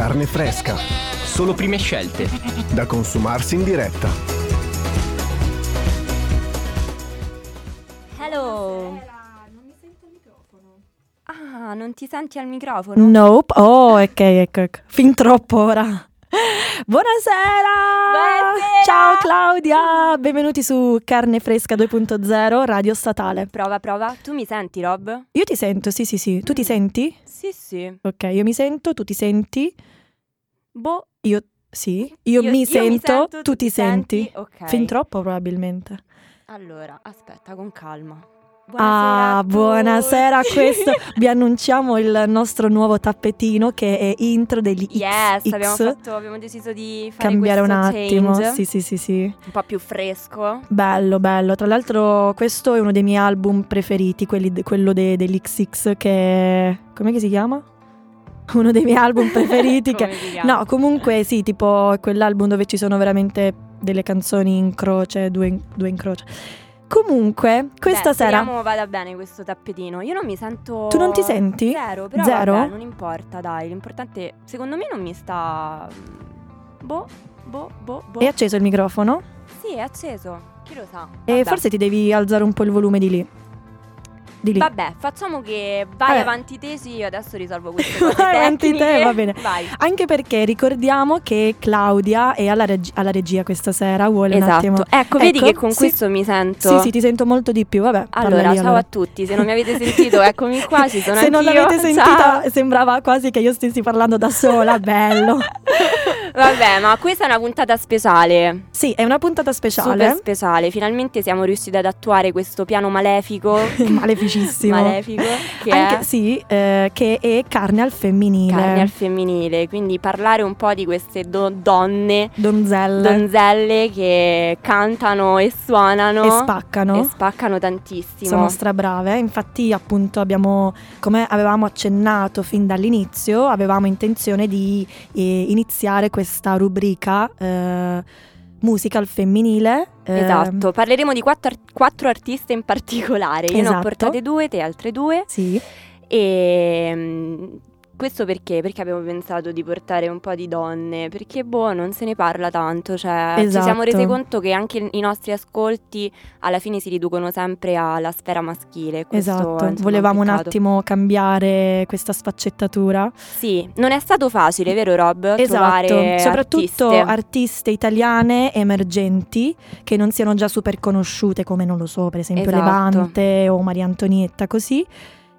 Carne fresca. Solo prime scelte. Da consumarsi in diretta. Hello. Non mi sento al microfono. Ah, non ti senti al microfono? Nope. Oh, ok, ecco, ecco. Fin troppo ora. Buonasera! Buonasera! Ciao Claudia! Benvenuti su Carne Fresca 2.0, Radio Statale. Prova, prova. Tu mi senti, Rob? Io ti sento, sì, sì, sì. Tu ti senti? Sì, sì. Ok, io mi sento, tu ti senti? Boh. Io sì. Io, mi, sento, tu ti senti. Ok. Fin troppo probabilmente. Allora, aspetta, con calma. ah, a buonasera a questo. Vi annunciamo il nostro nuovo tappetino che è intro degli Yes, XX. abbiamo, fatto, abbiamo deciso di fare Cambiare un attimo. change, Sì, sì, sì, sì. un po' più fresco. Bello, bello. Tra l'altro questo è uno dei miei album preferiti, quelli quello de- dell'XX che... Com'è che si chiama? Uno dei miei album preferiti che... No, comunque sì, tipo quell'album dove ci sono veramente delle canzoni in croce, due in, due in croce. Comunque, questa Beh, sera... Speriamo vada bene questo tappetino. Io non mi sento. Tu non ti senti? Zero, però Zero? vabbè, non importa, dai. L'importante, secondo me, non mi sta. Boh, boh, boh, boh. È acceso il microfono? Sì, è acceso. Chi lo sa? E Vabbè. forse ti devi alzare un po' il volume di lì. Di lì. Vabbè, facciamo che vai Eh. avanti te, sì, io adesso risolvo queste cose Vai avanti te, va bene. Vai. Anche perché ricordiamo che Claudia è alla, reg- alla regia questa sera, vuole un attimo... Esatto. Ecco, vedi Ecco, che con sì. questo mi sento. Sì, sì, ti sento molto di più, vabbè. Allora, ciao allora. a tutti. Se non mi avete sentito, eccomi qua, ci sono Se non anch'io. l'avete sentita, Ciao. sembrava quasi che io stessi parlando da sola, bello. Vabbè, ma questa è una puntata speciale. Sì, è una puntata Super speciale, speciale. Finalmente siamo riusciti ad attuare questo piano malefico. Maleficissimo. malefico. Che Anche, è sì, eh, che è carne al femminile. carne al femminile. Quindi parlare un po' di queste do- donne, Donzelle. donzelle che cantano e suonano. e spaccano. e spaccano tantissimo. Sono strabrave, infatti appunto abbiamo, come avevamo accennato fin dall'inizio, avevamo intenzione di eh, iniziare questa rubrica eh, musica al femminile. eh, Esatto, parleremo di quattro, quattro artiste in particolare. Io ne ho Esatto. portate due, te altre due. Sì, E mm, questo perché? Perché abbiamo pensato di portare un po' di donne, perché boh, non se ne parla tanto, cioè ci Esatto. siamo resi conto che anche i nostri ascolti alla fine si riducono sempre alla sfera maschile. Questo esatto. insomma, Volevamo un peccato. attimo cambiare questa sfaccettatura. Sì, non è stato facile, vero Rob? Esatto, Trovare soprattutto artiste. artiste. italiane emergenti che non siano già super conosciute come non lo so, per esempio Esatto. Levante o Maria Antonietta così.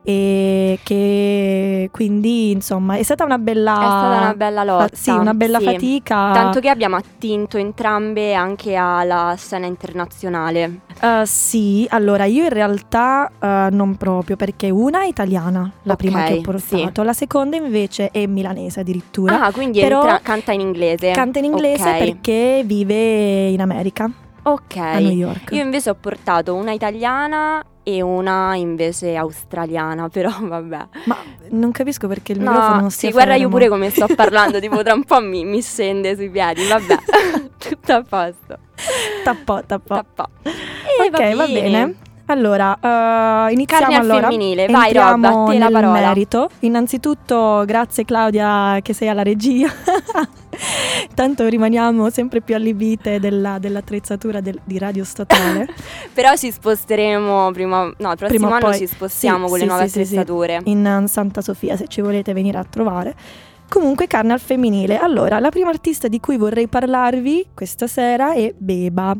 E che quindi insomma è stata una bella È stata una bella lotta. fa- sì, una bella sì. fatica. Tanto che abbiamo attinto entrambe anche alla scena internazionale. Eh, sì, allora io in realtà eh, non proprio perché una è italiana, la Ok, prima che ho portato, la seconda invece è milanese addirittura. Ah, quindi Però entra- canta in inglese. Canta in inglese Ok. perché vive in America, Ok. a New York. Io invece ho portato una italiana e una invece australiana, però vabbè. Ma non capisco perché il No, microfono non sì, stia guarda io pure come sto parlando, tipo tra un po' mi, mi scende sui piedi, vabbè. Tutto a posto. Tappò, tappò. Tappa. E ok, va bene. Allora, eh, iniziamo Carne al allora. femminile, vai Entriamo Rob, a te la parola. merito. Innanzitutto, grazie Claudia che sei alla regia. Tanto rimaniamo sempre più allibite della- dell'attrezzatura del- di Radio Statale. Però ci sposteremo prima, no, il prossimo Prima anno poi. ci spostiamo Sì, con le sì, nuove sì, sì, sì. attrezzature. in eh, Santa Sofia se ci volete venire a trovare. Comunque carne al femminile. Allora, la prima artista di cui vorrei parlarvi questa sera è Beba.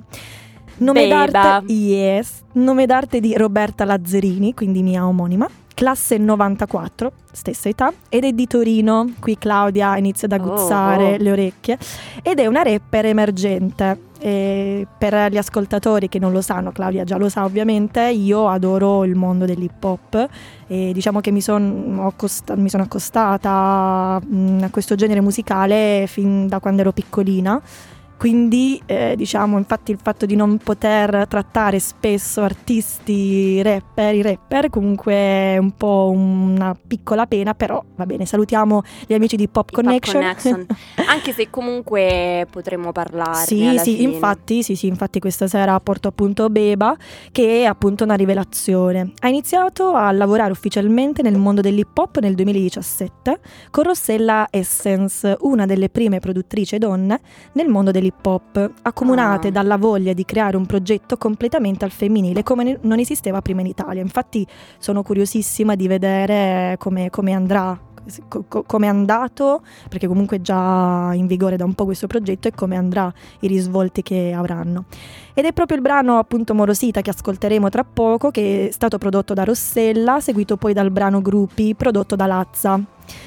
Nome Beba. d'arte Yes, nome d'arte di Roberta Lazzerini, quindi mia omonima. Classe 94, stessa età, ed è di Torino. Qui Claudia inizia ad aguzzare Oh, oh. le orecchie. Ed è una rapper emergente. E per gli ascoltatori che non lo sanno, Claudia già lo sa ovviamente, io adoro il mondo dell'hip hop e diciamo che mi, son- ho accosta- mi sono accostata mm, a questo genere musicale fin da quando ero piccolina. Quindi eh, diciamo infatti il fatto di non poter trattare spesso artisti rapper, i rapper comunque è un po' una piccola pena, però va bene, salutiamo gli amici di Pop I Connection. Pop Connection. Anche se comunque potremmo parlarne Sì, sì, fine. infatti, sì, sì, infatti questa sera porto appunto Beba, che è appunto una rivelazione. Ha iniziato a lavorare ufficialmente nel mondo dell'hip hop nel 2017 con Rossella Essence, una delle prime produttrici donne nel mondo dell'hip hop, accomunate Ah. dalla voglia di creare un progetto completamente al femminile come non esisteva prima in Italia. Infatti sono curiosissima di vedere come, come andrà. Co- co- Come è andato, perché comunque è già in vigore da un po' questo progetto e come andrà i risvolti che avranno. Ed è proprio il brano appunto Morosita che ascolteremo tra poco, che è stato prodotto da Rossella, seguito poi dal brano Gruppi prodotto da Lazza,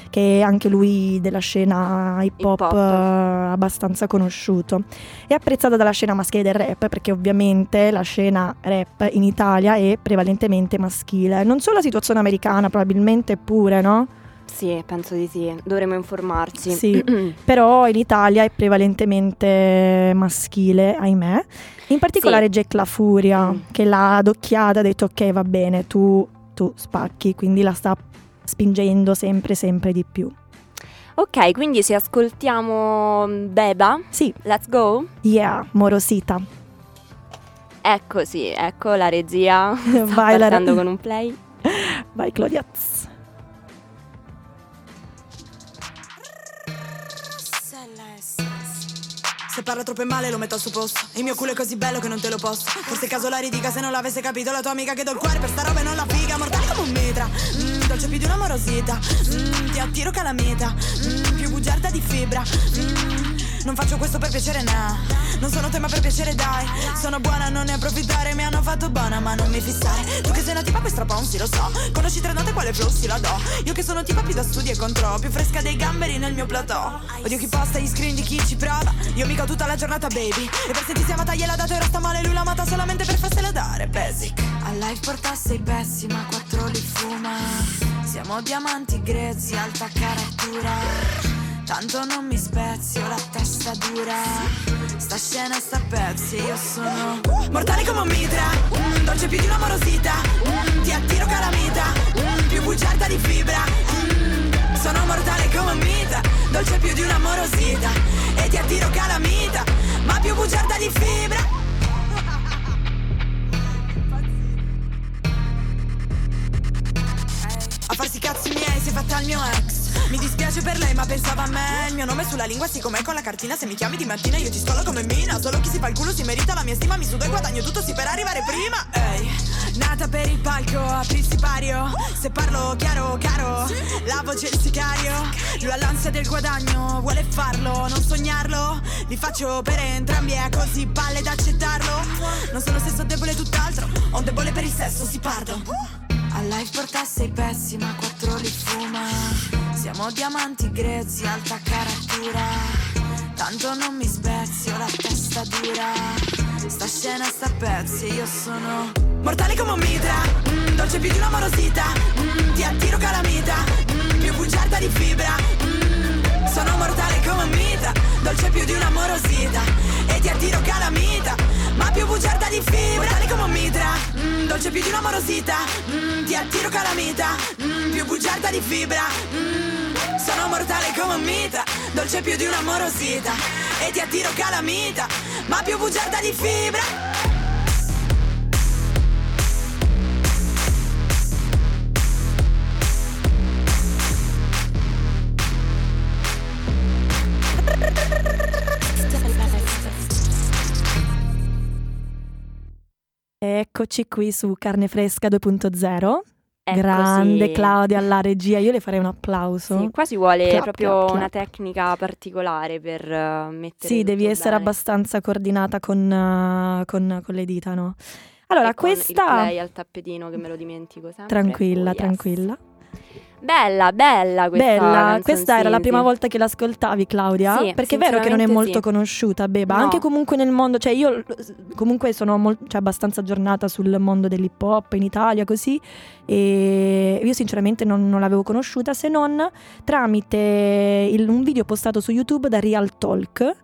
che è anche lui della scena hip hop, Hip hop. eh, abbastanza conosciuto. È apprezzata dalla scena maschile del rap, perché ovviamente la scena rap in Italia è prevalentemente maschile. Non solo la situazione americana, probabilmente pure, no? Sì, penso di sì. Dovremmo informarci. Sì. Però in Italia è prevalentemente maschile, ahimè. In particolare Jack La Furia, Mm. che l'ha adocchiata ha detto ok va bene, tu, tu spacchi, quindi la sta spingendo sempre sempre di più. ok, quindi se ascoltiamo Beba, Sì, let's go. yeah, morosita. Ecco sì, ecco la regia. Sta Vai, la- partendo con un play. Vai Claudia. Se parla troppo male lo metto al suo posto. Il mio culo è così bello che non te lo posso. Forse caso la ridica se non l'avesse capito La tua amica che do il cuore per sta roba e non la figa. Mortale come un mitra. Mm, Dolce più di una morosità. Mm, Ti attiro calamita. Mm, Più bugiarda di fibra. Mm, Non faccio questo per piacere, no Non sono tema per piacere, dai. Sono buona, non ne approfittare. Mi hanno fatto buona, ma non mi fissare. Tu che sei una tipa poi strapon, sì lo so. Conosci tre note, quale flow, sì la do. Io che sono tipa più da studio e contro. Più fresca dei gamberi nel mio plateau. Odio chi posta gli screen di chi ci prova. Io mica tutta la giornata, baby. E per sentirsi amata gliela dato e ora sta male. Lui l'ha amata solamente per farsela dare, basic. A life porta sei pessima, quattro li fuma. Siamo diamanti grezzi, alta caratura Tanto non mi spezzi, ho la testa dura. Sta scena sta pezzi, io sono Mortale come un mitra. Mm, Dolce più di una morosità. Mm, Ti attiro calamita. Mm, Più bugiarda di fibra. Mm, Sono mortale come un mitra. Dolce più di una morosità. E ti attiro calamita Ma più bugiarda di fibra. A farsi cazzi miei si è fatta il mio ex Mi dispiace per lei ma pensava a me. Il mio nome sulla lingua sì com'è con la cartina. Se mi chiami di mattina io ti scolo come mina. Solo chi si fa il culo si merita la mia stima. Mi sudo e guadagno tutto sì per arrivare prima. Ehi, nata per il palco, apri il sipario Se parlo chiaro, caro La voce il sicario. Lui ha l'ansia del guadagno, vuole farlo, non sognarlo. Li faccio per entrambi, è così palle da accettarlo. Non sono sesso debole tutt'altro. Ho un debole per il sesso, si parlo. A life porta sei pessima, quattro li fuma Siamo diamanti grezzi, alta caratura. Tanto non mi spezzi, ho la testa dura. Sta scena sta a pezzi, io sono Mortale come un mitra, mm, dolce più di una morosità. Mm, Ti attiro calamita, mm, più bugiarda di fibra. Mm, Sono mortale come un mitra, dolce più di una morosità. E ti attiro calamita, ma più bugiarda di fibra Mortale come un mitra, mm, dolce più di una morosità. Mm, Ti attiro calamita, mm, più bugiarda di fibra. Mm, Sono mortale come un mitra, dolce più di una morosità. E ti attiro calamita, ma più bugiarda di fibra Eccoci qui su Carne Fresca 2.0. Ecco, Grande. Claudia alla regia, io le farei un applauso. Sì, qua si vuole Clap, proprio clap, clap. una tecnica particolare per eh, mettere Sì, devi essere bene. abbastanza coordinata con, eh, con- con le dita, no? Allora, E con il questa... play al tappetino che me lo dimentico sempre. Tranquilla, Oh, yes. tranquilla. Bella, bella questa Bella, questa era la prima volta che l'ascoltavi Claudia? Sì, Perché è vero che non è molto sì. conosciuta Beba, No. anche comunque nel mondo, cioè io comunque sono mol- cioè, abbastanza aggiornata sul mondo dell'hip hop in Italia così e io sinceramente non, non l'avevo conosciuta se non tramite il- un video postato su YouTube da Real Talk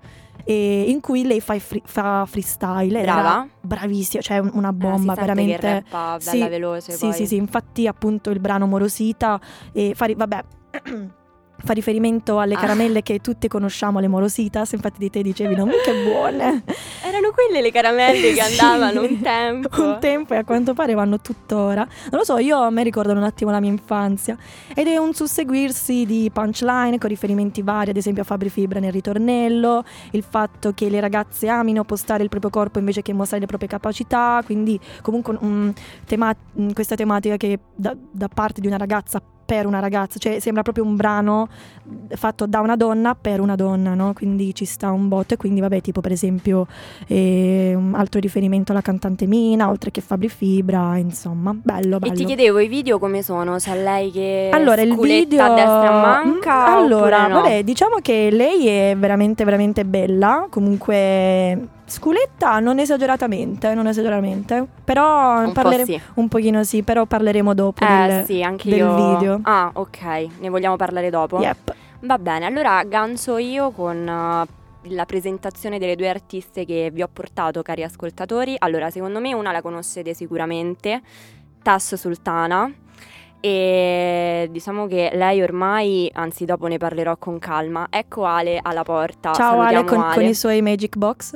e in cui lei fa, free, fa freestyle. Brava. Bravissima, cioè un- una Eh, bomba sente veramente. che rappa Sì, bella veloce Sì, poi. sì, sì, infatti appunto il brano Morosita e fa, ri- vabbè, fa riferimento alle Ah. caramelle che tutte conosciamo, le Morositas, infatti di te dicevi non che buone. Erano quelle le caramelle che Sì. andavano un tempo. un tempo e a quanto pare vanno tuttora. Non lo so, io a me ricordano un attimo la mia infanzia ed è un susseguirsi di punchline con riferimenti vari, ad esempio a Fabri Fibra nel ritornello, il fatto che le ragazze amino postare il proprio corpo invece che mostrare le proprie capacità, quindi comunque mm, tema- questa tematica che da, da parte di una ragazza per una ragazza, cioè sembra proprio un brano fatto da una donna per una donna, no? Quindi ci sta un botto e quindi vabbè, tipo per esempio eh, un altro riferimento alla cantante Mina, oltre che Fabri Fibra, insomma, bello, bello. E ti chiedevo i video come sono? C'è lei che Allora, il video a destra manca? Mm, Allora, no? vabbè, diciamo che lei è veramente veramente bella, comunque sculetta non esageratamente, non esageratamente, però un parlere- po' sì. un pochino sì, però parleremo dopo Eh del sì, anche del io. video. Ah, ok. Ne vogliamo parlare dopo? Yep. Va bene, allora gancio io con eh, la presentazione delle due artiste che vi ho portato, cari ascoltatori. Allora, secondo me una la conoscete sicuramente, Tass Sultana. E diciamo che lei ormai, anzi dopo ne parlerò con calma, ecco Ale alla porta. Ciao Ale con, con i suoi Magic Box.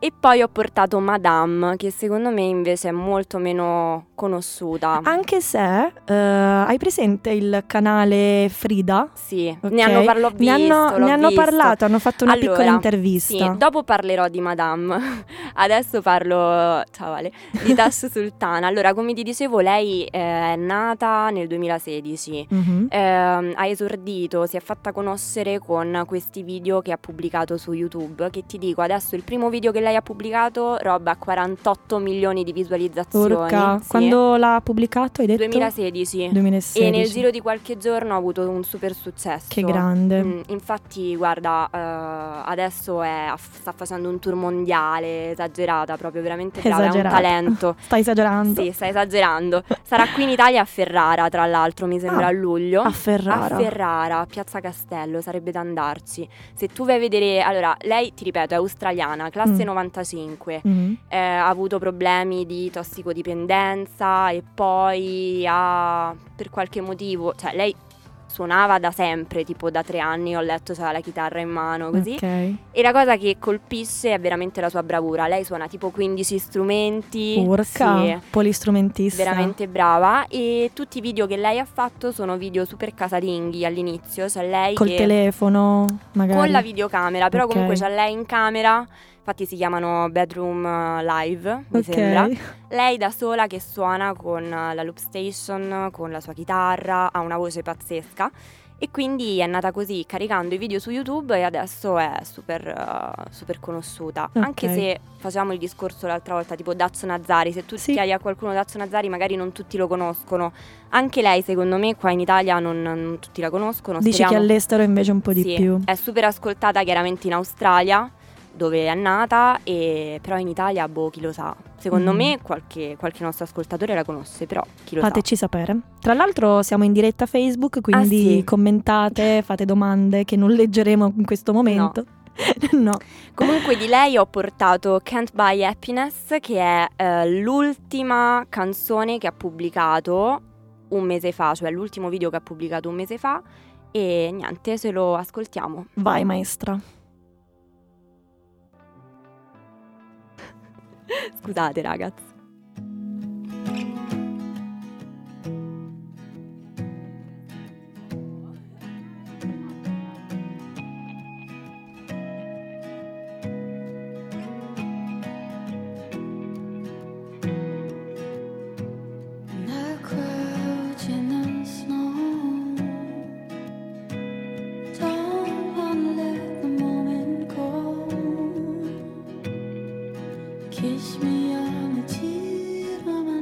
E poi ho portato Madame, che secondo me invece è molto meno conosciuta. Anche se eh, hai presente il canale Frida? Sì, Ok. ne hanno, parlo- Ne hanno, visto, ne hanno visto. parlato, hanno fatto una Allora, piccola intervista. Sì, dopo parlerò di Madame. Adesso parlo, ciao Ale, di Tash Sultana. Allora, come ti dicevo, lei è nata nel 2016. Mhm. Ehm, ha esordito, si è fatta conoscere con questi video che ha pubblicato su YouTube. Che ti dico, adesso il primo video che lei ha pubblicato roba 48 milioni di visualizzazioni. Urca, Sì. quando l'ha pubblicato hai detto? 2016. 2016. E nel giro di qualche giorno ha avuto un super successo. Che grande. Mm, infatti, guarda, eh, adesso è- sta facendo un tour mondiale, esagerata, proprio veramente brava, Esagerata. è un talento. Stai esagerando. Sì, sta esagerando. Sarà qui in Italia a Ferrara, tra l'altro, mi sembra Ah, a luglio. A Ferrara. A Ferrara, Piazza Castello, sarebbe da andarci. Se tu vai a vedere, allora, lei, ti ripeto, è australiana, classe Mm. 95. Mhm. Eh, ha avuto problemi di tossicodipendenza e poi ha, per qualche motivo, cioè lei suonava da sempre, tipo da tre anni ho letto, c'era la chitarra in mano, così. Ok. E la cosa che colpisce è veramente la sua bravura. Lei suona tipo 15 strumenti. Urca, Sì, polistrumentista. veramente brava. E tutti i video che lei ha fatto sono video super casalinghi all'inizio. Cioè lei Col che telefono, magari. con la videocamera, però Ok. comunque c'è lei in camera. Infatti si chiamano Bedroom eh, Live, mi Ok. sembra. Lei da sola che suona con eh, la loop station, con la sua chitarra, ha una voce pazzesca. E quindi è nata così, caricando i video su YouTube e adesso è super, eh, super conosciuta. Ok. Anche se facciamo il discorso l'altra volta, tipo Dazzo Nazzari, se tu Sì. chiedi a qualcuno Dazzo Nazzari magari non tutti lo conoscono. Anche lei secondo me qua in Italia non, non tutti la conoscono. Dici che Speriamo- all'estero invece un po' di sì, più. È super ascoltata chiaramente in Australia, dove è nata, e però in Italia, boh, chi lo sa. Secondo Mm. me qualche, qualche nostro ascoltatore la conosce, però chi lo Fateci sapere. Tra l'altro siamo in diretta Facebook, quindi Ah, sì. commentate, fate domande che non leggeremo in questo momento. No. sa. Comunque di lei ho portato Can't Buy Happiness, che è eh, l'ultima canzone che ha pubblicato un mese fa, cioè l'ultimo video che ha pubblicato un mese fa. E niente, se lo ascoltiamo. Vai maestra. Scusate ragazzi. eternity.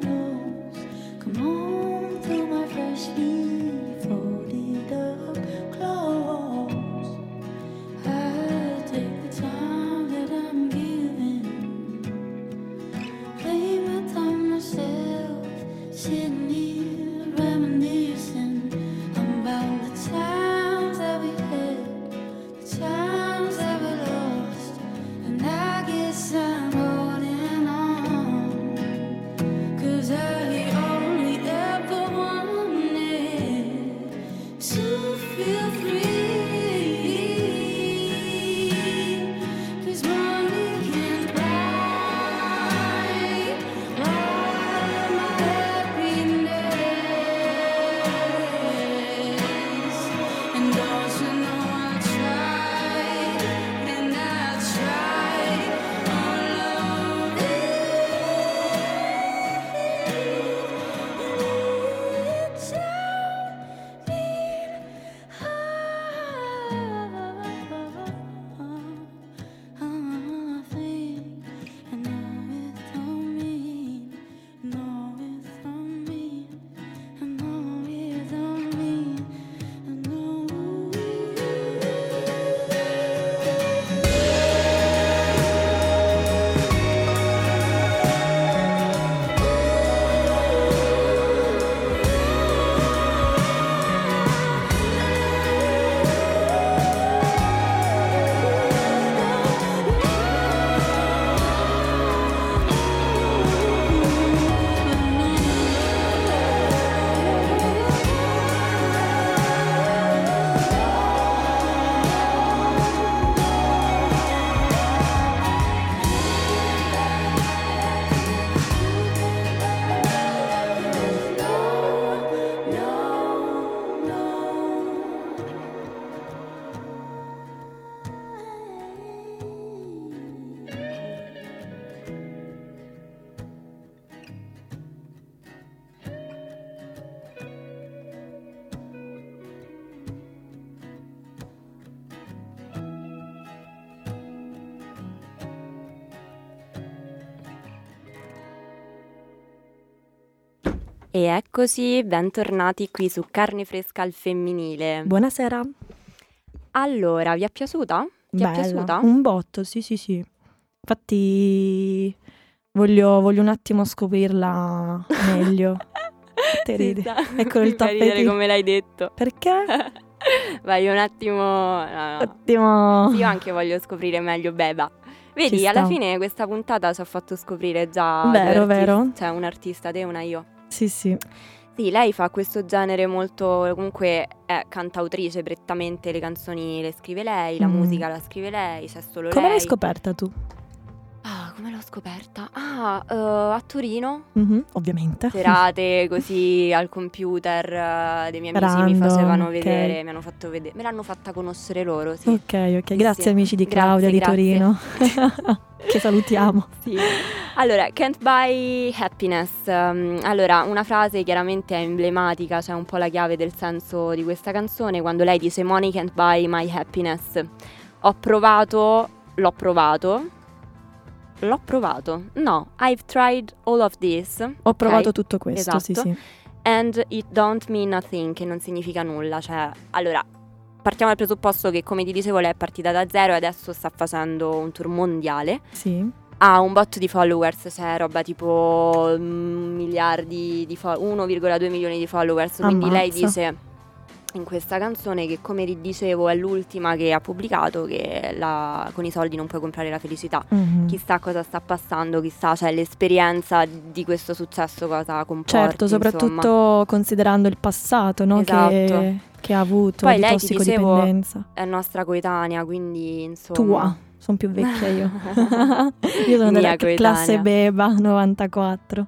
E eccoci, bentornati qui su Carne Fresca al Femminile. Buonasera. Allora, vi è piaciuta? Ti Bella. è piaciuta? Un botto, sì, sì, sì. Infatti voglio, voglio un attimo scoprirla meglio. Te ridi. Sì. Eccolo il tappetino. come l'hai detto. Perché? Vai un attimo... no, no. Attimo. Io anche voglio scoprire meglio Beba. Vedi, alla fine questa puntata ci ha fatto scoprire già Vero, vero. Cioè un artista, te e una io. Sì, sì. Sì, lei fa questo genere molto, comunque è cantautrice prettamente, le canzoni le scrive lei, la Mm. musica la scrive lei, c'è solo Come lei. l'hai scoperta tu? Come l'ho scoperta? Ah, eh, a Torino, Mhm, Ovviamente. serate così al computer eh, dei miei amici mi Random, facevano ok. vedere, mi hanno fatto vedere, me l'hanno fatta conoscere loro, sì. Ok, ok. Grazie Sì. amici di Grazie, Claudia di grazie. Torino. che salutiamo. Sì. Allora, Can't Buy Happiness. Um, allora, una frase chiaramente è emblematica, cioè un po' la chiave del senso di questa canzone, quando lei dice Money can't buy my happiness. Ho provato, l'ho provato. L'ho provato. No, I've tried all of this. Ho provato tutto questo, sì, Esatto. sì. And it don't mean a thing, che non significa nulla. Cioè, allora, partiamo dal presupposto che, come ti dicevo, lei è partita da zero e adesso sta facendo un tour mondiale Sì. ha un botto di followers, cioè roba tipo mm, miliardi di followers, 1,2 milioni di followers, quindi lei Ammazza. dice in questa canzone che come dicevo è l'ultima che ha pubblicato che la- con i soldi non puoi comprare la felicità. Mhm. Chissà cosa sta passando, chissà cioè, l'esperienza di questo successo cosa comporti. Certo, insomma. soprattutto considerando il passato no? Esatto. che, che ha avuto Poi lei, ti tossicodipendenza. È nostra coetanea, quindi insomma... Tua, sono più vecchia io. io sono Mia della coetanea. classe Beba 94.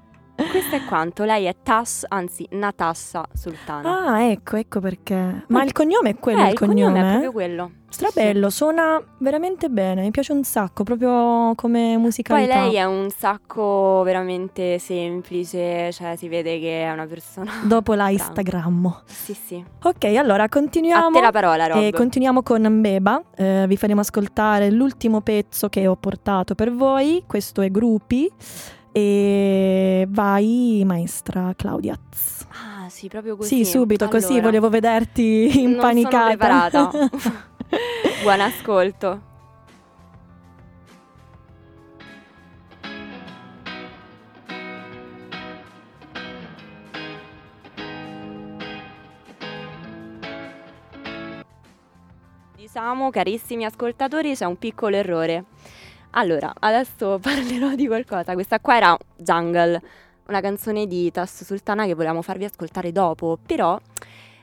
Questo è quanto, lei è Tas, anzi Natassa Sultana. Ah, ecco, ecco perché. Ma il cognome è quello, eh, il cognome? è eh? proprio quello. Strabello, suona veramente bene, mi piace un sacco, proprio come Poi musicalità. lei è un sacco veramente semplice, cioè si vede che è una persona... Dopo la Franca. Instagrammo. Sì, sì. Ok, allora A continuiamo. te la parola, Rob. E continuiamo con Beba, Eh, vi faremo ascoltare l'ultimo pezzo che ho portato per voi, questo è Gruppi e vai maestra Claudia. Ah, sì, proprio così. Sì, subito, così Allora, volevo vederti impanicata. Non sono preparata. Buon ascolto. Diciamo, carissimi ascoltatori, c'è un piccolo errore. Allora, adesso parlerò di qualcosa. Questa qua era Jungle, una canzone di Tasso Sultana che volevamo farvi ascoltare dopo, però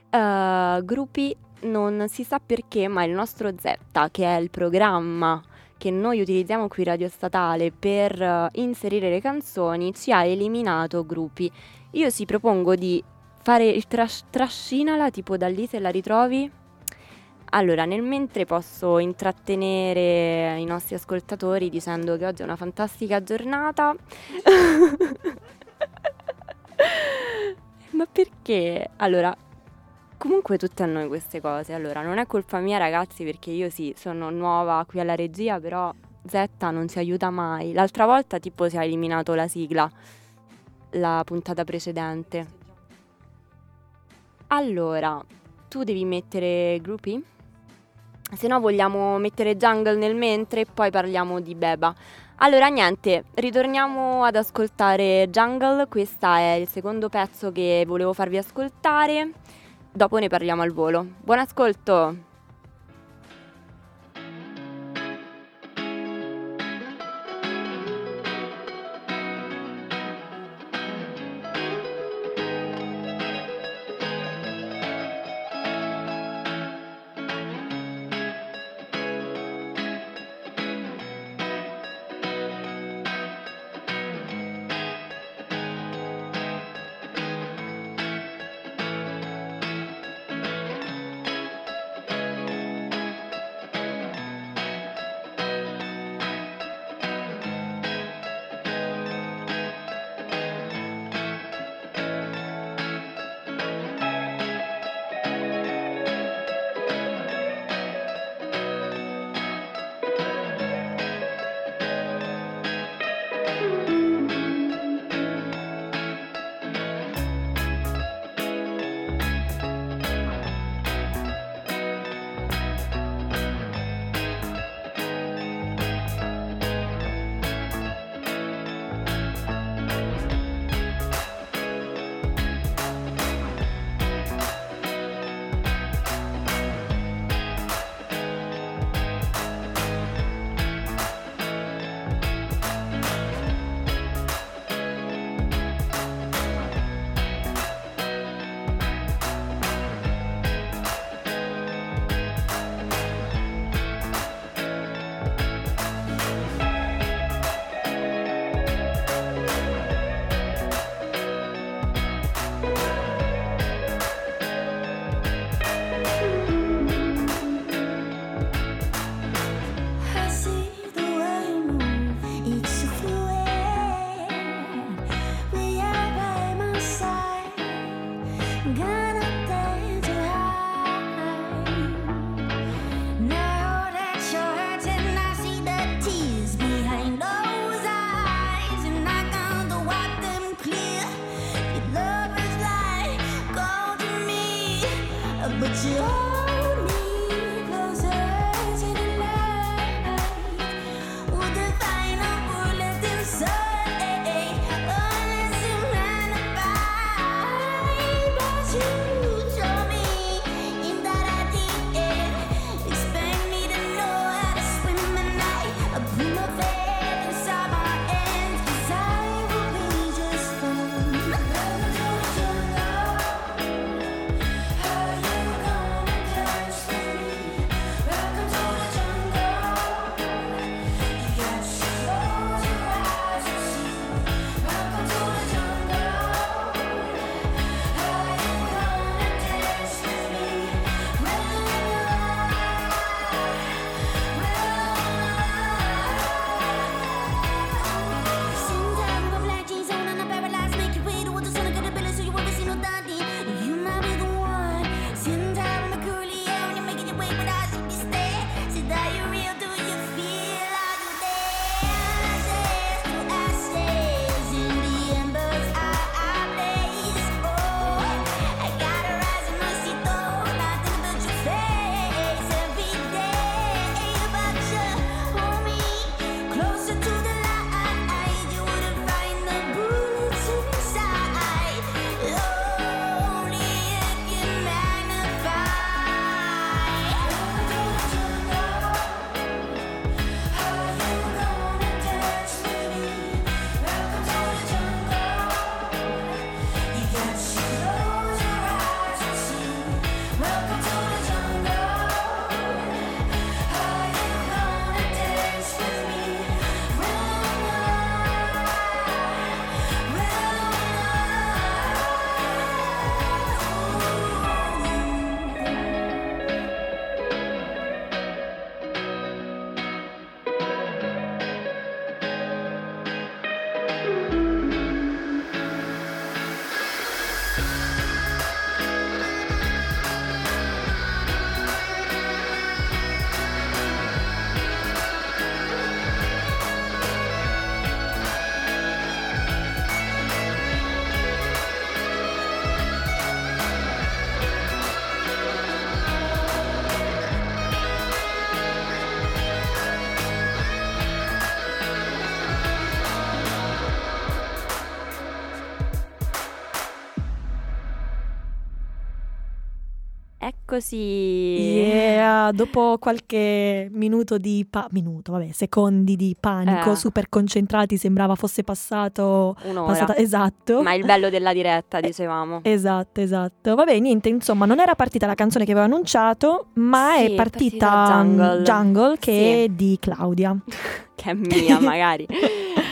eh, gruppi non si sa perché, ma il nostro Z, che è il programma che noi utilizziamo qui Radio Statale per eh, inserire le canzoni, ci ha eliminato gruppi. Io si propongo di fare il tras- trascinala tipo da lì se la ritrovi. Allora, nel mentre posso intrattenere i nostri ascoltatori dicendo che oggi è una fantastica giornata. Ma perché? Allora, comunque tutte a noi queste cose. Allora, non è colpa mia, ragazzi, perché io sì, sono nuova qui alla regia, però Z non ci aiuta mai. L'altra volta, tipo, si è eliminato la sigla, la puntata precedente. Allora, tu devi mettere gruppi? Se no vogliamo mettere Jungle nel mentre e poi parliamo di Beba. Allora niente, ritorniamo ad ascoltare Jungle, questo è il secondo pezzo che volevo farvi ascoltare, dopo ne parliamo al volo. Buon ascolto! Eccoci. Yeah, dopo qualche minuto di pa- minuto, vabbè, secondi di panico, Eh. super concentrati, sembrava fosse passato Un'ora. passata esatto. Ma il bello della diretta, dicevamo. Esatto, esatto. Vabbè, niente, insomma, non era partita la canzone che avevo annunciato, ma Sì, è è partita, partita Jungle. Jungle, che Sì. è di Claudia. che è mia magari.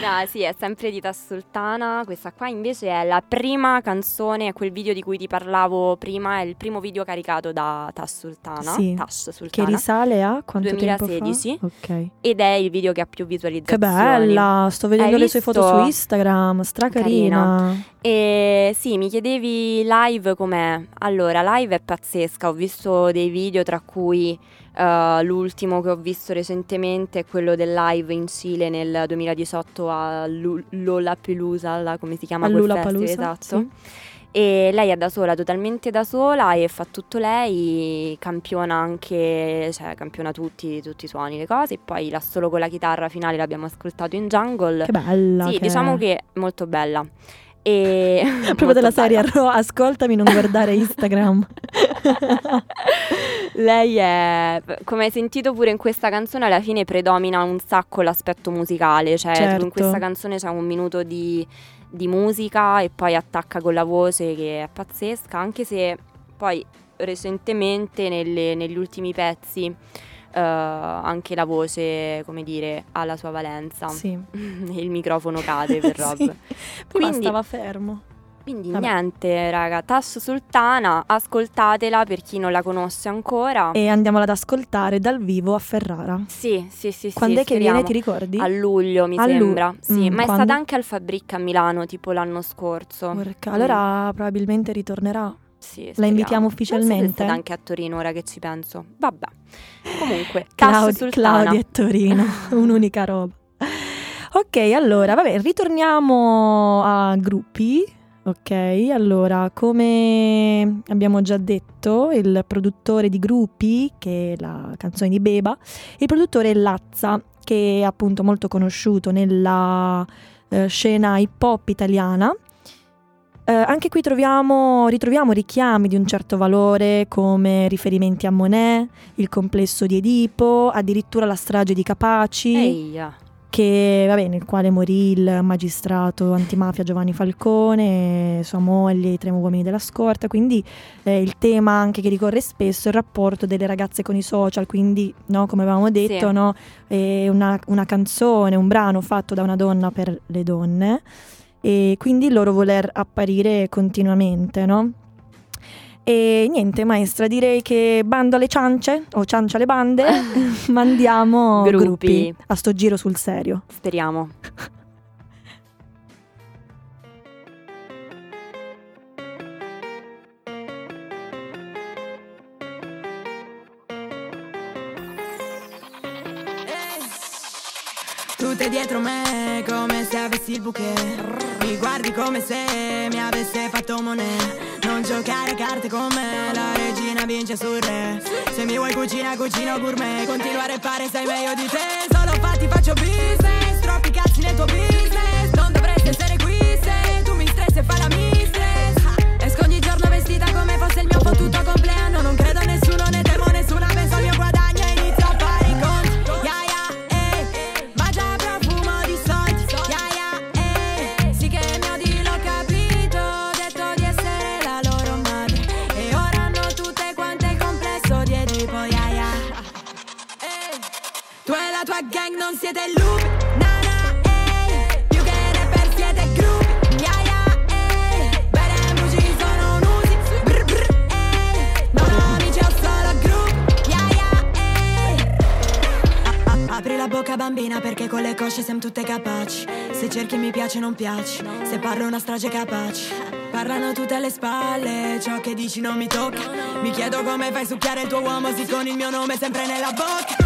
No, sì, è sempre di Tass Sultana. Questa qua invece è la prima canzone, è quel video di cui ti parlavo prima, è il primo video caricato da Tass Sultana. Sì, Tass Che risale a quanto 2016. tempo fa? Ok. ed è il video che ha più Che visualizzazioni. bella, sto vedendo Hai le sue foto visto? su Instagram, stracarina. E sì, mi chiedevi live com'è. Allora, live è pazzesca. Ho visto dei video tra cui eh, l'ultimo che ho visto recentemente è quello del live in Cile nel 2018 a Lollapalooza, la- come si chiama quel festival, esatto. sì. E lei è da sola, totalmente da sola e fa tutto lei, campiona anche, cioè campiona tutti, tutti i suoni, le cose. E poi la solo con la chitarra finale l'abbiamo ascoltato in jungle. Che bella. Sì, che- diciamo che è molto bella. E Proprio della serie bella. Ro, ascoltami, non guardare Instagram. Lei è, come hai sentito pure in questa canzone, alla fine predomina un sacco l'aspetto musicale, cioè Certo. in questa canzone c'è un minuto di, di musica e poi attacca con la voce che è pazzesca, anche se poi recentemente nelle- negli ultimi pezzi eh, anche la voce, come dire, ha la sua valenza. sì. Il microfono cade per Rob. Sì. Prima Quindi- stava fermo. Quindi Vabbè. niente, raga, Tasso Sultana, ascoltatela per chi non la conosce ancora. E andiamo ad ascoltare dal vivo a Ferrara. Sì, sì, sì, sì. Quando è che speriamo. viene, ti ricordi? A luglio mi A lu- sembra. Sì, Mm, ma è quando? stata anche al Fabric a Milano, tipo l'anno scorso. Porca, Mm. Allora probabilmente ritornerà. Sì, La speriamo. invitiamo Forse è ufficialmente? stata anche a Torino, ora che ci penso. Vabbè. Comunque, Tasso Claudi- Sultana. Claudia e Torino, un'unica roba. Ok, allora, vabbè, ritorniamo a gruppi. Ok, allora, come abbiamo già detto, il produttore di Gruppi, che è la canzone di Beba, il produttore Lazza, che è appunto molto conosciuto nella eh, scena hip hop italiana. Eh, anche qui troviamo, ritroviamo richiami di un certo valore come riferimenti a Monet, il complesso di Edipo, addirittura la strage di Capaci Eia. Che, vabbè, nel quale morì il magistrato antimafia Giovanni Falcone, sua moglie, i tre uomini della scorta, quindi eh, il tema anche che ricorre spesso è il rapporto delle ragazze con i social, quindi no, come avevamo detto, Sì. no, è una, una canzone, un brano fatto da una donna per le donne e quindi il loro voler apparire continuamente, no? E niente, maestra, direi che bando alle ciance o ciancia alle bande, mandiamo Gruppi. gruppi a sto giro sul serio. Speriamo. Tutte dietro me come se avessi il bouquet. Mi guardi come se mi avesse fatto monet Non giocare a carte con me La regina vince sul re. Se mi vuoi cucina cucino gourmet. Continuare a fare sai meglio di te. Solo fatti faccio business. Troppi cazzi nel tuo business. Non dovresti essere qui se tu mi stressi e fai la mistress. Esco ogni giorno vestita come fosse il mio fottuto non siete lupi Na na eh. Più che rapper siete gruppi Ya ya eh. Bene buci sono un usi Brr brr eh. Non amici ho solo gruppi Ya ya eh. A- Apri la bocca bambina perché con le cosce siamo tutte capaci. Se cerchi mi piace non piaci. Se parlo una strage capaci. Parlano tutte alle spalle Ciò che dici non mi tocca. Mi chiedo come fai a succhiare il tuo uomo Sì con il mio nome sempre nella bocca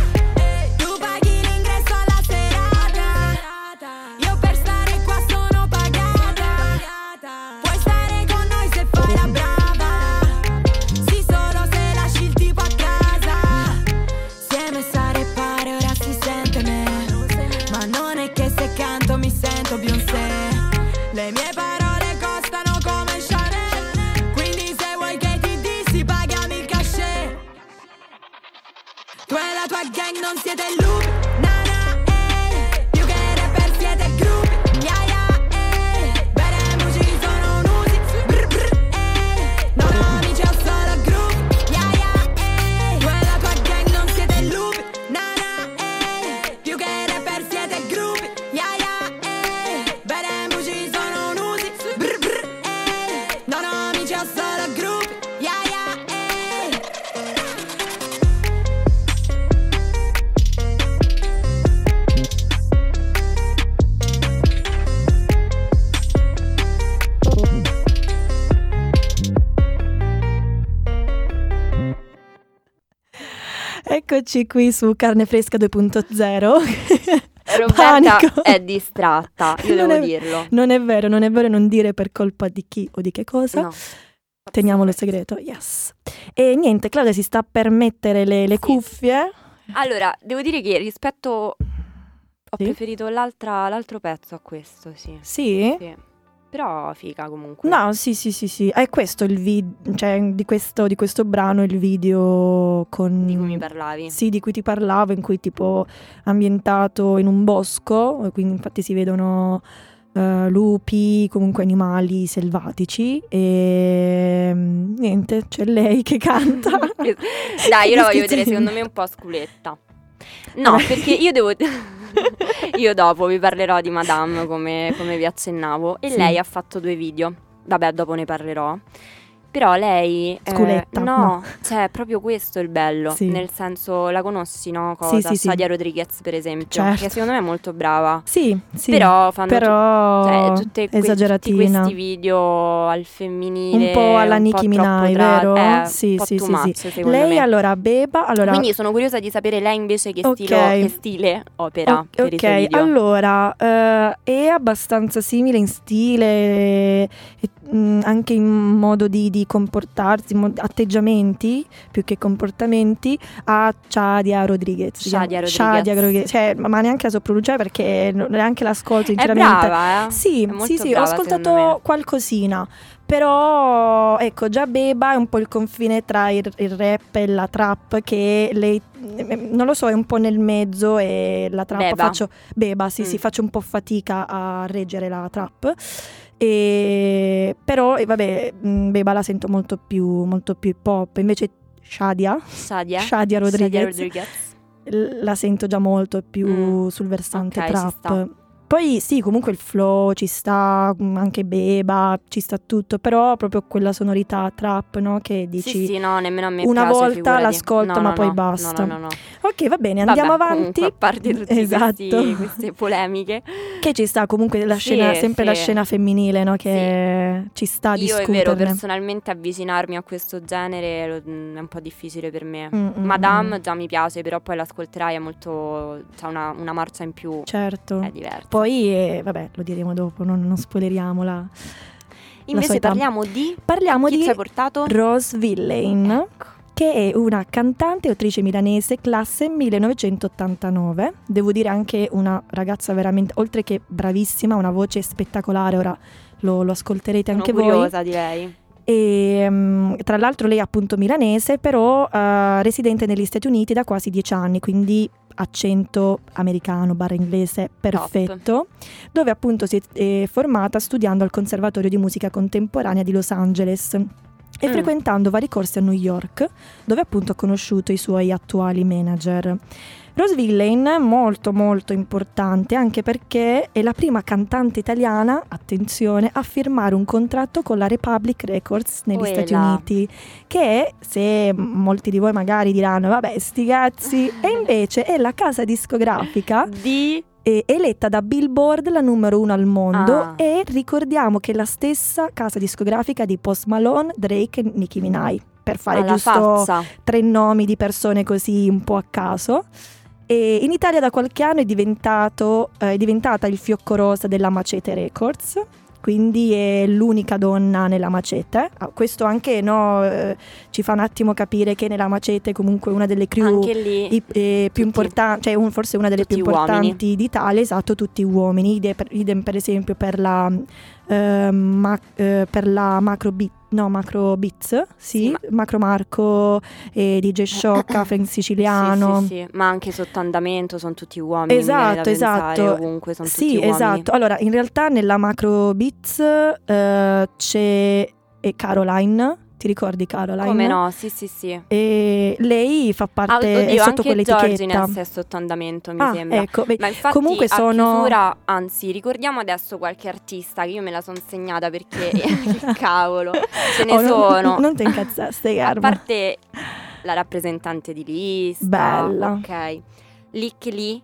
Eccoci qui su Carne Fresca 2.0. Roberta Panico. è distratta, io Non devo è- dirlo. Non è vero, non è vero, non dire per colpa di chi o di che cosa. No. Teniamolo segreto, yes. E niente, Claudia si sta per mettere le, le Sì. cuffie. Allora, devo dire che rispetto ho Sì? preferito l'altro pezzo a questo, sì. Sì? Sì. Però figa comunque. No, sì, sì, sì, sì. È questo il video, cioè di questo, di questo brano il video con... Di cui mi parlavi. Sì, di cui ti parlavo, in cui tipo ambientato in un bosco, quindi infatti si vedono eh, lupi, comunque animali selvatici e mm, niente, c'è lei che canta. Dai, io la voglio vedere secondo me un po' sculetta. No, perché io devo... io dopo vi parlerò di Madame come, come vi accennavo e Sì. lei ha fatto due video. Vabbè, dopo ne parlerò. Però lei... eh, Sculetta, no, no. cioè proprio questo è il bello. Sì. Nel senso, la conosci, no? Cosa? sì, sì. Sadia Rodriguez, per esempio. Certo. Che secondo me è molto brava. Sì, sì. Però fanno però tu- cioè, que- tutti questi video al femminile Un po' alla Nicki Minaj, tra- vero? eh, Sì, sì, sì, much, sì. Lei me. allora beba, allora Quindi sono curiosa di sapere lei invece che, Ok. stilo, che stile opera Ok, per i suoi ok, allora eh, è abbastanza simile in stile, e- mh, anche in modo di, di comportarsi, mod- atteggiamenti più che comportamenti, a Shadia Rodriguez. Shadia Rodriguez. Shadia Rodriguez. Cioè, ma neanche la so pronunciare perché neanche l'ascolto È sinceramente. brava, eh? Sì, È sì, sì, ho brava, secondo ascoltato qualcosina. Però ecco, già Beba è un po' il confine tra il, il rap e la trap che lei eh, non lo so, è un po' nel mezzo e la trap Beba. faccio Beba, sì, Mm. sì, faccio un po' fatica a reggere la trap. E, però eh, vabbè, mh, Beba la sento molto più molto più hip hop, invece Shadia, Shadia. Shadia Rodriguez, Rodriguez. l- la sento già molto più Mm. sul versante Ok, ci trap. Poi sì, comunque il flow ci sta, mm, anche Beba, ci sta tutto, però proprio quella sonorità trap, no? Che dici... Sì, sì, no, nemmeno a me una piace, volta l'ascolto, No, ma no, poi no, basta. No, no, no. Ok, va bene, Vabbè, andiamo avanti. comunque, a parte tutte esatto. queste polemiche, Che ci sta comunque la Sì, scena, sempre la sì. scena femminile, no? Che ci sta a io è vero, personalmente avvicinarmi a questo genere mm, è un po' difficile per me. Mm, mm, Madame già mi piace, però poi l'ascolterai è molto... c'ha una, una marcia in più, Certo. è diverso. Poi, eh, vabbè, lo diremo dopo, non, non spoileriamola. Invece solita- parliamo di... Parliamo Chi di ci hai portato? Rose Villain. Ecco. che è una cantante e autrice milanese classe 1989. Devo dire anche una ragazza veramente, oltre che bravissima, una voce spettacolare, ora lo, lo ascolterete Sono anche voi. curiosa di lei. E, mm, tra l'altro lei è appunto milanese, però eh, residente negli Stati Uniti da quasi dieci anni, quindi accento americano barra inglese perfetto, dove appunto si è formata studiando al Conservatorio di Musica Contemporanea di Los Angeles e Mm. frequentando vari corsi a New York, dove appunto ha conosciuto i suoi attuali manager. Rose Villain è molto molto importante anche perché è la prima cantante italiana, attenzione, a firmare un contratto con la Republic Records negli Uela. Stati Uniti, che se molti di voi magari diranno, vabbè, sti cazzi, e invece è la casa discografica Di... eletta da Billboard la numero uno al mondo Ah. e ricordiamo che è la stessa casa discografica di Post Malone, Drake e Nicki Minaj, per fare alla giusto faccia. tre nomi di persone così un po' a caso. E in Italia da qualche anno è, diventato, eh, è diventata il fiocco rosa della Macete Records, quindi è l'unica donna nella Macete. Ah, questo anche no, eh, ci fa un attimo capire che nella Macete comunque una delle crew lì... i- eh, più importanti, cioè un- forse una delle più tutti uomini. importanti d'Italia, esatto, tutti uomini, idem per, idem per esempio per la, eh, ma- per la Macro Beat, no, Macro Beats, sì, Sì, ma- Macro Marco, e DJ Sciocca, Frank Siciliano. Sì, sì, sì, ma anche sotto andamento sono tutti uomini. Esatto, esatto. Ovunque sono Sì, tutti uomini. esatto. Allora, in realtà nella Macro Beats eh, c'è Caroline, ti ricordi Caroline? Come no? Sì, sì, sì. E lei fa Ah, parte è oddio, sotto anche quell'etichetta. è sotto andamento, mi Ah, sembra. ecco, beh, Ma infatti comunque a sono- chiusura, anzi, ricordiamo adesso qualche artista che io me la sono segnata perché che cavolo, ce ne Oh, non- sono. Non, ti incazzaste, A Carma. parte la rappresentante di lista. Bella. Ok. Lick Lee,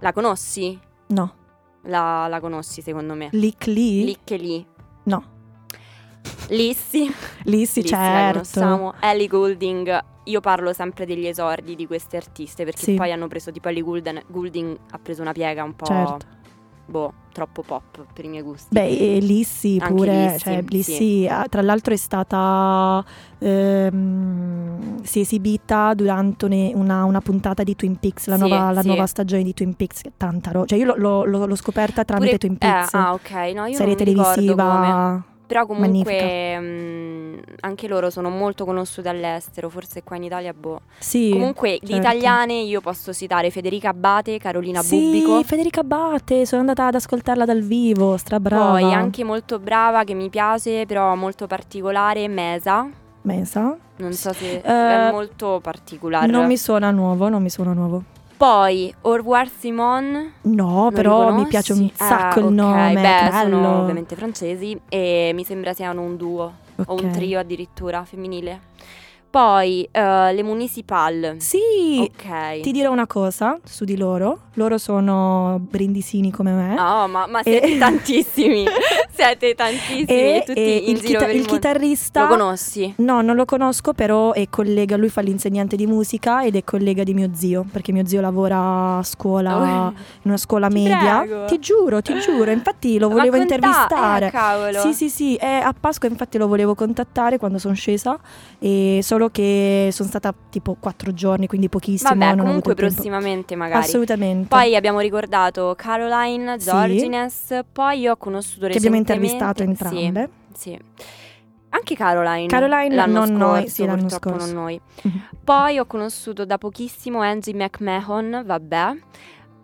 la conosci? No. La, la conosci secondo me. Lick Lee? Lick Lee. No. Lissi. Sì, Lissi la certo. Ellie Goulding. Io parlo sempre degli esordi di queste artiste perché Sì. poi hanno preso tipo Ellie Goulding, Goulding ha preso una piega un po' Certo. boh, troppo pop per i miei gusti. Beh, Lissi pure, Lissi, cioè Lissi sì. ah, tra l'altro è stata, ehm, si è esibita durante una, una puntata di Twin Peaks, la, Sì, nuova, la sì. nuova stagione di Twin Peaks, che tanta roba, cioè io l'ho, l'ho- l'ho- scoperta tramite Pure- Twin eh, Peaks, ah, ok, no, io serie televisiva, Però comunque mh, anche loro sono molto conosciute all'estero, forse qua in Italia boh. sì. Comunque certo. le italiane io posso citare Federica Abate, Carolina sì, Bubbico. Federica Abate, sono andata ad ascoltarla dal vivo, strabrava. Poi anche molto brava che mi piace, però molto particolare, Mesa. Mesa. Non so se Eh, è molto particolare. Non mi suona nuovo, non mi suona nuovo. Poi Orwar Simon. No, però mi piace un sacco Ah, il ok, nome, Beh, bello. sono ovviamente francesi e mi sembra siano un duo o un trio addirittura femminile. Poi eh, le Municipal. Sì, Ok. ti dirò una cosa su di loro. Loro sono brindisini come me. Oh, ma, ma E- siete tantissimi. Siete tantissimi, e, tutti e in il, giro chita- il il chitarrista Lo conosci? No, non lo conosco, però è collega, lui fa l'insegnante di musica ed è collega di mio zio, perché mio zio lavora a scuola, Oh. in una scuola Ti media. prego. Ti giuro, ti giuro, infatti lo volevo intervistare. Eh, cavolo. Sì, sì, sì, e a Pasqua infatti lo volevo contattare quando sono scesa, e solo che sono stata tipo quattro giorni, quindi pochissimo. Vabbè, non ho avuto comunque il tempo. prossimamente magari. Assolutamente. Poi abbiamo ricordato Caroline, Sì. Zorgines, poi io ho conosciuto che abbiamo recentemente- intervistato entrambe. Sì, sì. Anche Caroline. Caroline, l'anno non scorso, noi, sì, l'anno scorso. non noi. Poi ho conosciuto da pochissimo Angie McMahon, vabbè.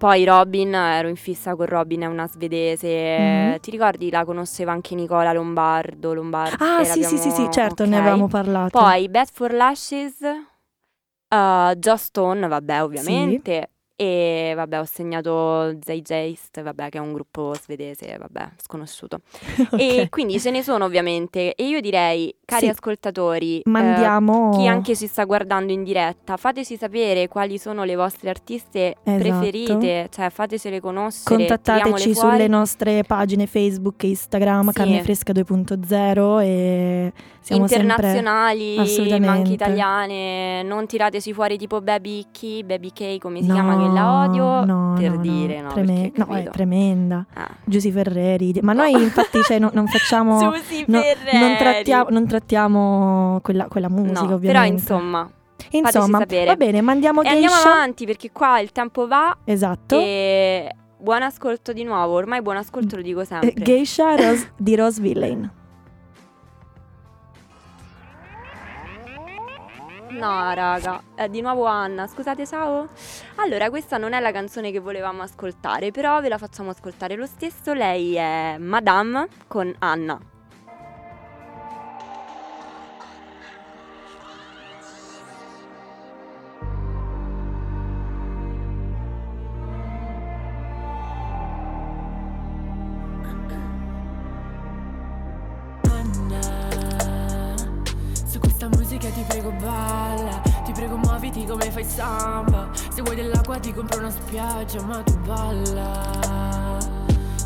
Poi Robin, ero in fissa con Robin, è una svedese. Mhm. Ti ricordi? La conosceva anche Nicola Lombardo. Lombardo Ah, sì, sì, sì, sì, certo, ok. ne avevamo parlato. Poi Beth for Lashes, uh, Joss Stone, vabbè, ovviamente. E vabbè, ho segnato Zeitgeist, vabbè, che è un gruppo svedese, vabbè, sconosciuto. E Ok. quindi ce ne sono ovviamente. E io direi, cari Sì. ascoltatori, eh, Mandiamo chi anche ci sta guardando in diretta, fateci sapere quali sono le vostre artiste Esatto. preferite, cioè fatecele conoscere. Contattateci sulle nostre pagine Facebook e Instagram, Sì. Carne Fresca 2.0 e siamo sempre... internazionali, ma Assolutamente. anche italiane, non tirateci fuori tipo Baby Key, Baby K come si No, chiama la odio, no, per no, dire, no, treme- no, è tremenda. Ah. Giusy Ferreri, ma noi infatti cioè, no- non facciamo... Giusy Ferreri. non, trattiamo, non trattiamo quella, quella musica ovviamente. però insomma, Insomma, va bene, mandiamo e andiamo avanti perché qua il tempo va Esatto. e buon ascolto di nuovo, ormai buon ascolto lo dico Eh, sempre. Geisha Rose- di Rose Villain. No, raga, eh, di nuovo Anna, scusate, ciao. Allora, questa non è la canzone che volevamo ascoltare, però ve la facciamo ascoltare lo stesso. Lei è Madame con Anna. Anna, samba. Se vuoi dell'acqua ti compro una spiaggia ma tu balla.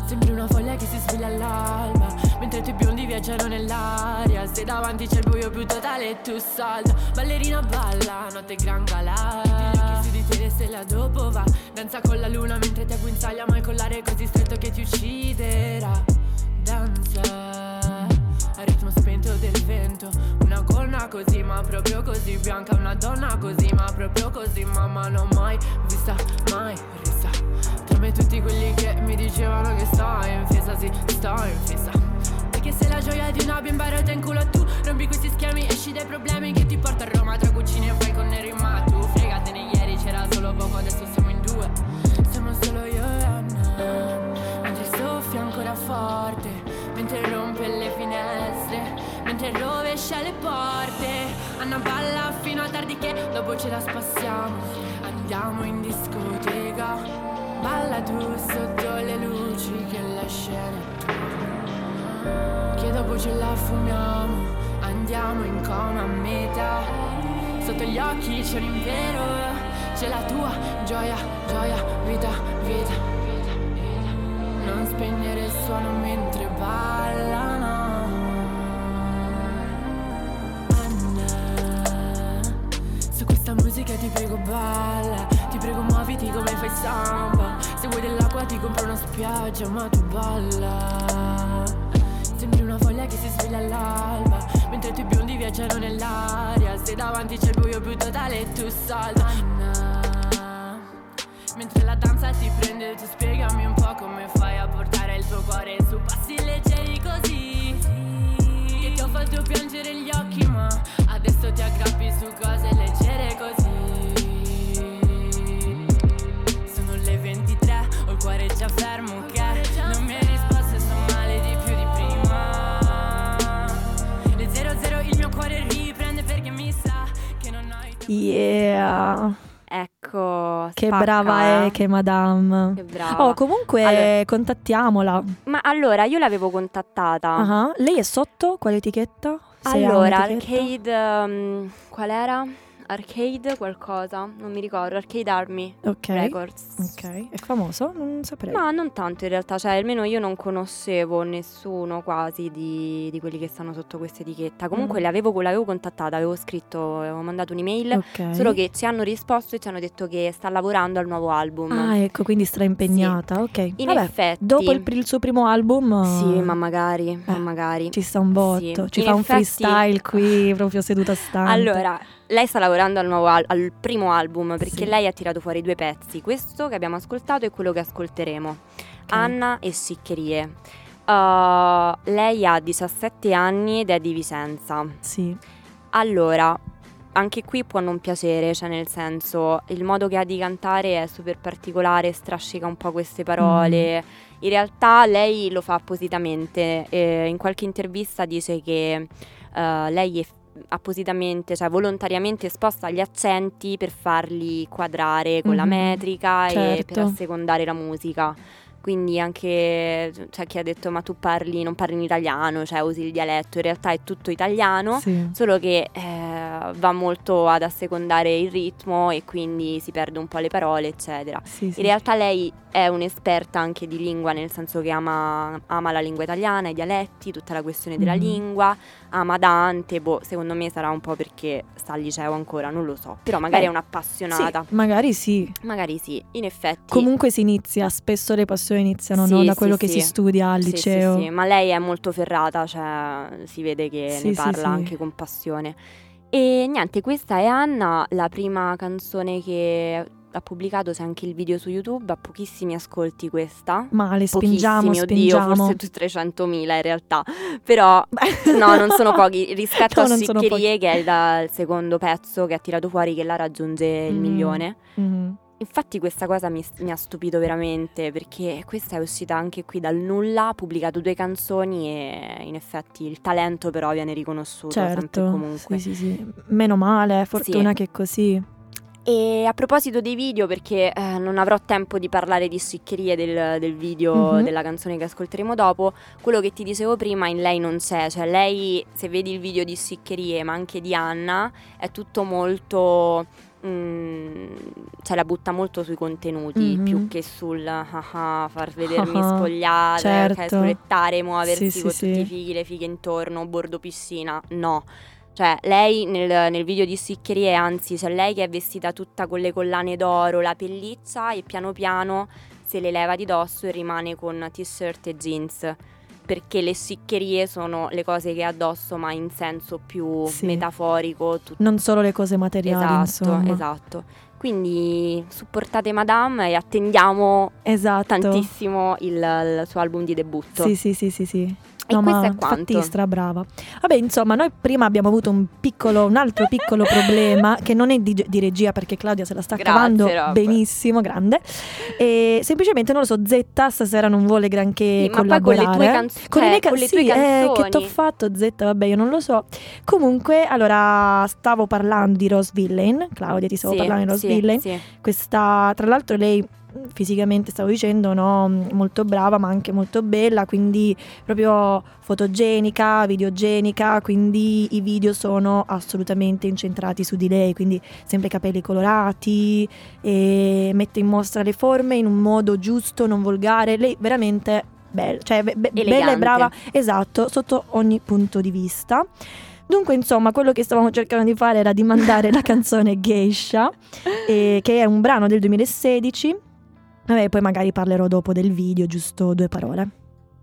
Sembri una foglia che si sveglia all'alba. Mentre i tuoi biondi viaggiano nell'aria. Se davanti c'è il buio più totale tu salta. Ballerina balla, notte gran galà. Gli occhi su di te le stelle dopo va. Danza con la luna mentre ti agguinzaglia Ma il collare è così stretto che ti ucciderà. Danza al ritmo spento del vento. Una gonna così ma proprio così. Bianca Una donna così ma proprio così. Mamma non mai vista, mai rissa Tra me tutti quelli che mi dicevano che sto in fissa Sì, sto in fissa. Perché sei la gioia di una bimba rotta in culo a tu Rompi questi schemi, esci dai problemi Che ti porto a Roma. Tra cucine e fai con neri Ma tu fregatene ieri c'era solo poco Adesso siamo in due. Siamo solo io e Anna. Mentre soffia ancora forte Mentre rompe le finestre Mentre rovescia le porte. Anna balla fino a tardi che dopo ce la spassiamo. Andiamo in discoteca Balla tu sotto le luci che la scena Che dopo ce la fumiamo Andiamo in coma a metà. Sotto gli occhi c'è un impero C'è la tua gioia, gioia, vita, vita spegnere il suono mentre ballano. Anna Su questa musica ti prego balla. Ti prego muoviti come fai samba. Se vuoi dell'acqua ti compro una spiaggia ma tu balla. Sembri una foglia che si sveglia all'alba. Mentre i tuoi biondi viaggiano nell'aria. Se davanti c'è il buio più totale e tu salta. Anna Mentre la danza ti prende tu spiegami un po' come fai a portare il tuo cuore su passi leggeri così. Che ti ho fatto piangere gli occhi ma adesso ti aggrappi su cose leggere così. Sono le 23, ho il cuore già fermo che non mi hai risposto e sto male di più di prima. Le 00 il mio cuore riprende perché mi sa che non hai Yeah, Ecco, che spacca, brava è, che madame. Che brava. Oh, comunque Allora- contattiamola. Ma allora, io l'avevo contattata. Ah, Lei è sotto? Quale etichetta? Se Allora? Arcade, um, qual era? Arcade qualcosa, non mi ricordo, Arcade Army Ok. Records. Ok, è famoso? Non saprei. Ma non tanto in realtà, cioè almeno io non conoscevo nessuno quasi di, di quelli che stanno sotto questa etichetta. Comunque Mm. l'avevo, l'avevo contattata, avevo scritto, avevo mandato un'email, Ok. solo che ci hanno risposto e ci hanno detto che sta lavorando al nuovo album. Ah, ecco, quindi straimpegnata. Ok. In Vabbè, effetti. dopo il, il suo primo album Sì, eh, ma magari, ma eh, magari. ci sta un botto. Sì. Ci In fa un effetti- freestyle qui proprio seduta stante. Allora, lei sta lavorando al, nuovo al, al primo album perché Sì. lei ha tirato fuori due pezzi, questo che abbiamo ascoltato e quello che ascolteremo. Ok. Anna e Siccherie. Uh, lei ha 17 anni ed è di Vicenza. Sì. Allora, anche qui può non piacere, cioè nel senso, il modo che ha di cantare è super particolare, strascica un po' queste parole. In realtà lei lo fa appositamente. eh, in qualche intervista dice che eh, lei è appositamente, cioè volontariamente sposta gli accenti per farli quadrare con la Mhm, metrica e certo. per assecondare la musica. Quindi anche c'è chi ha detto ma tu parli, non parli in italiano, cioè usi il dialetto, in realtà è tutto italiano, Sì. solo che eh, va molto ad assecondare il ritmo e quindi si perde un po' le parole, eccetera. Sì, sì. In realtà lei è un'esperta anche di lingua, nel senso che ama, ama la lingua italiana, i dialetti, tutta la questione della Mhm. lingua, ama Dante, boh, secondo me sarà un po' perché sta al liceo ancora, non lo so, però magari Beh, è un'appassionata, Sì, magari sì. magari sì, in effetti. Comunque si inizia, spesso le passioni iniziano Sì, no? da sì, quello che sì. si studia al liceo. Sì, sì, ma lei è molto ferrata, cioè si vede che ne parla anche con passione. E niente, questa è Anna, la prima canzone che ha pubblicato, c'è anche il video su YouTube, ha pochissimi ascolti questa. Male, spingiamo, Pochissimi, spingiamo. oddio, forse tu 300.000 in realtà, però no, non sono pochi rispetto No, a Siccherie che è da- il secondo pezzo che ha tirato fuori che la raggiunge il Mm. milione. Mhm. Infatti questa cosa mi, mi ha stupito veramente perché questa è uscita anche qui dal nulla, ha pubblicato due canzoni e in effetti il talento però viene riconosciuto Certo, comunque. sì, sì, sì. Meno male, fortuna Sì. che è così. E a proposito dei video, perché eh, non avrò tempo di parlare di sciccherie del, del video Mhm. della canzone che ascolteremo dopo, quello che ti dicevo prima in lei non c'è, cioè lei se vedi il video di sciccherie ma anche di Anna è tutto molto... mm, cioè la butta molto sui contenuti Mhm. più che sul ah ah, far vedermi Ah ah, spogliata, certo. ok, scolettare, muoversi Sì, con sì, tutti sì. i fighi, le fighe intorno, bordo piscina, no. Cioè, lei nel, nel video di Siccherie, anzi, c'è lei che è vestita tutta con le collane d'oro, la pelliccia e piano piano se le leva di dosso e rimane con t-shirt e jeans. Perché le siccherie sono le cose che ha addosso, ma in senso più Sì. metaforico. tut- Non solo le cose materiali, esatto, insomma. esatto. Quindi supportate Madame e attendiamo Esatto. tantissimo il, il suo album di debutto. Sì, sì, sì, sì, sì. No, ma è quanto. infatti stra brava. Vabbè, insomma, noi prima abbiamo avuto un piccolo, un altro piccolo problema che non è di, di regia perché Claudia se la sta Grazie, cavando Rob. benissimo, grande. E semplicemente non lo so, Zetta stasera non vuole granché Sì, poi con le collaborare. tue canzoni, Con le mie con le tue sì, eh, canzoni. che t'ho fatto Zetta, vabbè, io non lo so. Comunque, allora stavo parlando di Rose Villain, Claudia ti stavo Sì, parlando di Rose Villain. Questa, tra l'altro lei fisicamente stavo dicendo, no, molto brava ma anche molto bella, quindi proprio fotogenica, videogenica, quindi i video sono assolutamente incentrati su di lei, quindi sempre capelli colorati, e mette in mostra le forme in un modo giusto, non volgare, lei veramente bella, cioè be- be- bella e brava, esatto, sotto ogni punto di vista. Dunque, insomma, quello che stavamo cercando di fare era di mandare la canzone Geisha, eh, che è un brano del 2016. Vabbè, poi magari parlerò dopo del video, giusto due parole.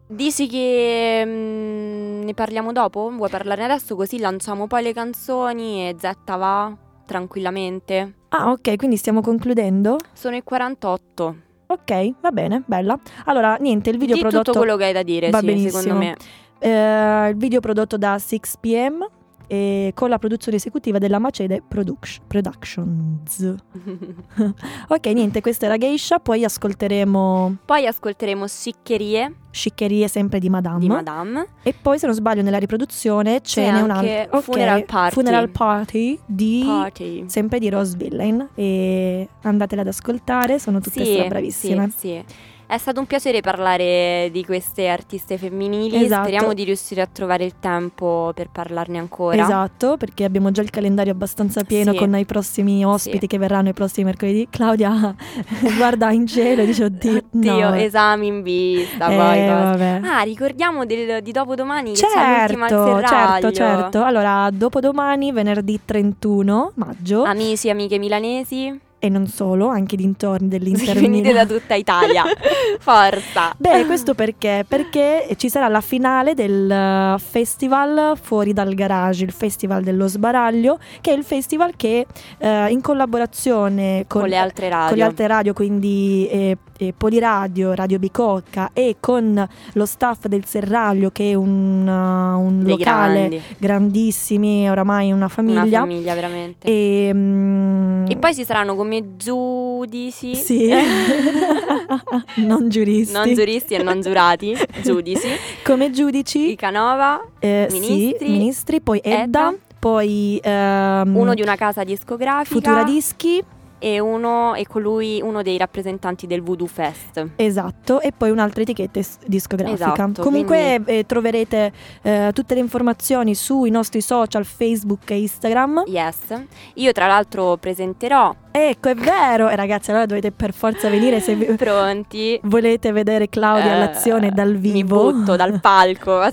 Dici che mm, ne parliamo dopo? Vuoi parlare adesso così lanciamo poi le canzoni e Zetta va tranquillamente? Ah, ok, quindi stiamo concludendo? Sono i 48. Ok, va bene, bella. Allora, niente, il video Di prodotto tutto quello che hai da dire, va sì, benissimo. secondo me. eh, il video prodotto da 6pm e con la produzione esecutiva della Macede Product- Productions. ok, niente, questa era Geisha, poi ascolteremo poi ascolteremo Sciccherie Sciccherie sempre di Madame. di Madame. E poi, se non sbaglio, nella riproduzione ce C'è n'è un anche altro. ok, Funeral Party. Funeral Party di. Party. Sempre di Rose Villain. E andatele ad ascoltare, sono tutte Sì, bravissime. Sì, sì. È stato un piacere parlare di queste artiste femminili. Esatto. Speriamo di riuscire a trovare il tempo per parlarne ancora. Esatto, perché abbiamo già il calendario abbastanza pieno Sì. con i prossimi ospiti Sì. che verranno i prossimi mercoledì. Claudia guarda in cielo e dice oddio, Oddio, no. esami in vista, Eh, poi vabbè. Ah, ricordiamo del- di dopodomani che c'è l'ultima al Certo, certo, certo. Allora, dopodomani, venerdì 31 maggio, Amici e amiche milanesi, e non solo, anche dintorni dell'Inter venite da Milan. tutta Italia. Forza. Beh, questo perché? Perché ci sarà la finale del eh, festival Fuori dal Garage, il festival dello sbaraglio, che è il festival che eh, in collaborazione con, con, le altre radio. con le altre radio, quindi eh, eh, Poliradio, Radio Bicocca e con lo staff del Serraglio che è un, uh, un locale grandi. grandissimi, oramai una famiglia. Una famiglia veramente. E, mm, E poi ci saranno come giudici. sì, non giuristi, non giuristi e non giurati, giudici. come giudici, I Canova, eh, ministri, sì, ministri, poi Edda, Edda, poi ehm, uno di una casa discografica Futura Dischi, e uno e colui uno dei rappresentanti del Voodoo Fest. Esatto, e poi un'altra etichetta discografica. Esatto, Comunque eh, troverete eh, tutte le informazioni sui nostri social Facebook e Instagram. Yes. Io tra l'altro presenterò Ecco, è vero! E ragazzi, allora dovete per forza venire se vi- pronti. volete vedere Claudia Eh, all'azione dal vivo. Mi butto dal palco.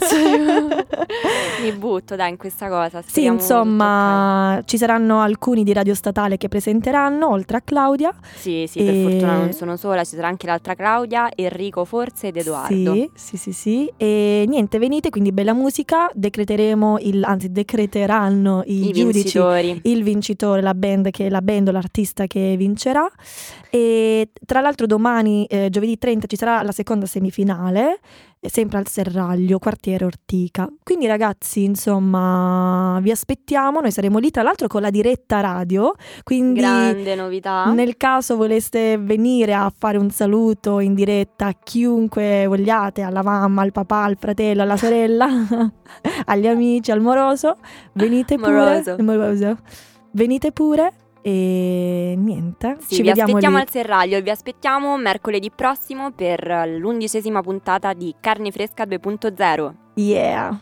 mi butto dai in questa cosa. Sì, insomma, ci saranno alcuni di Radio Statale che presenteranno, oltre a Claudia. Sì, sì, per E- fortuna non sono sola, ci sarà anche l'altra Claudia, Enrico forse ed Edoardo. Sì, sì, sì, sì. E niente, venite, quindi bella musica. Decreteremo, il, anzi, decreteranno i, I giudici vincitori. il vincitore, la band, che la band o l'artista che vincerà. E tra l'altro domani, eh, giovedì 30, ci sarà la seconda semifinale, eh, sempre al Serraglio, quartiere Ortica. Quindi ragazzi, insomma, vi aspettiamo, noi saremo lì tra l'altro con la diretta radio, quindi Grande novità. nel caso voleste venire a fare un saluto in diretta a chiunque vogliate, alla mamma, al papà, al fratello, alla sorella, agli amici, al moroso, venite pure. Moroso. moroso. Venite pure e niente. Sì, ci vi vediamo aspettiamo lì. al serraglio e vi aspettiamo mercoledì prossimo per l'undicesima puntata di Carne Fresca 2.0. Yeah.